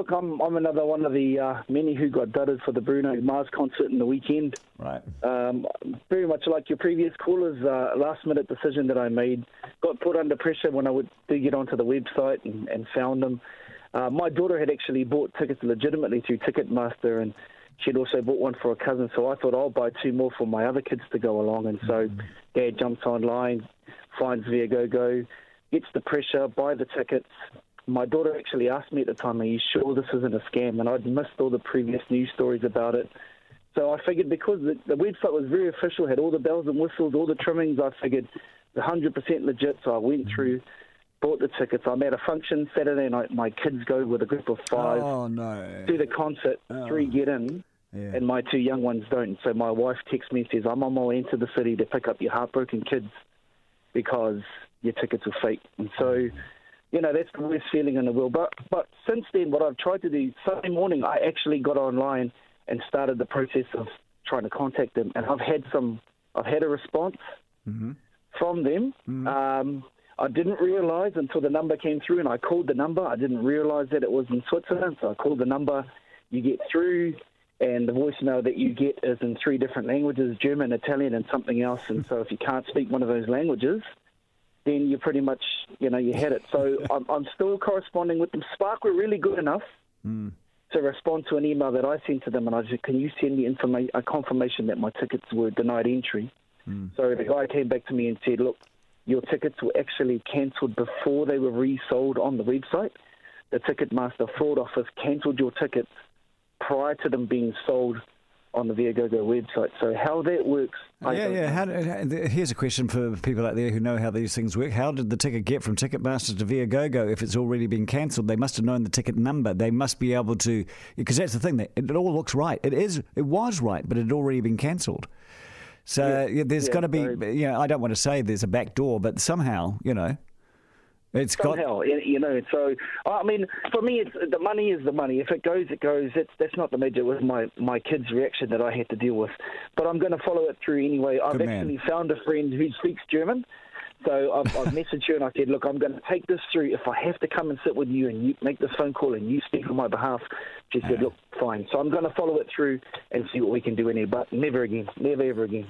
look, I'm I'm another one of the uh, many who got dudded for the Bruno Mars concert in the weekend. Right. Um, very much like your previous callers, uh, last minute decision that I made. Got put under pressure when I would did get onto the website and, and found them. Uh, my daughter had actually bought tickets legitimately through Ticketmaster, and she'd also bought one for a cousin. So I thought I'll buy two more for my other kids to go along. And so Dad jumps online, finds Viagogo, gets the pressure, buy the tickets. My daughter actually asked me at the time, "Are you sure this isn't a scam?" And I'd missed all the previous news stories about it. So I figured because the, the website was very official, had all the bells and whistles, all the trimmings, I figured 100% legit. So I went mm-hmm. through, bought the tickets. I'm at a function Saturday night. My kids go with a group of five Oh no. to the concert. Three oh. get in, Yeah. and my two young ones don't. So my wife texts me and says, "I'm on my way into the city to pick up your heartbroken kids because your tickets are fake." And so, mm-hmm. You know, that's the worst feeling in the world. But but since then, what I've tried to do Sunday morning, I actually got online and started the process of trying to contact them, and I've had some. I've had a response from them. Um, I didn't realise until the number came through, and I called the number. I didn't realise that it was in Switzerland, so I called the number. You get through, and the voicemail that you get is in three different languages: German, Italian, and something else. And so, if you can't speak one of those languages, then you're pretty much, you know, you had it. So I'm, I'm still corresponding with them. Spark were really good enough hmm. to respond to an email that I sent to them, and I said, "Can you send me informa- a confirmation that my tickets were denied entry?" Hmm. So the guy came back to me and said, "Look, your tickets were actually cancelled before they were resold on the website. The Ticketmaster fraud office cancelled your tickets prior to them being sold on the Viagogo website. So how that works, I Yeah, yeah. How, here's a question for people out there who know how these things work. How did the ticket get from Ticketmaster to Viagogo if it's already been cancelled? They must have known the ticket number. They must be able to, because that's the thing. That it all looks right. It is. It was right, but it had already been cancelled. So yeah, there's yeah, got to be. so- You know, I don't want to say there's a back door, but somehow, you know, it's got. somehow, you know. So I mean, for me, it's the money is the money. If it goes, it goes. It's, that's not the major. It was my my kid's reaction that I had to deal with. But I'm going to follow it through anyway. I've man. actually found a friend who speaks German. So I've, I've messaged her and I said, look, I'm going to take this through. If I have to come and sit with you and you make this phone call and you speak on my behalf, she said, look, fine. So I'm going to follow it through and see what we can do in here. But never again, never ever again.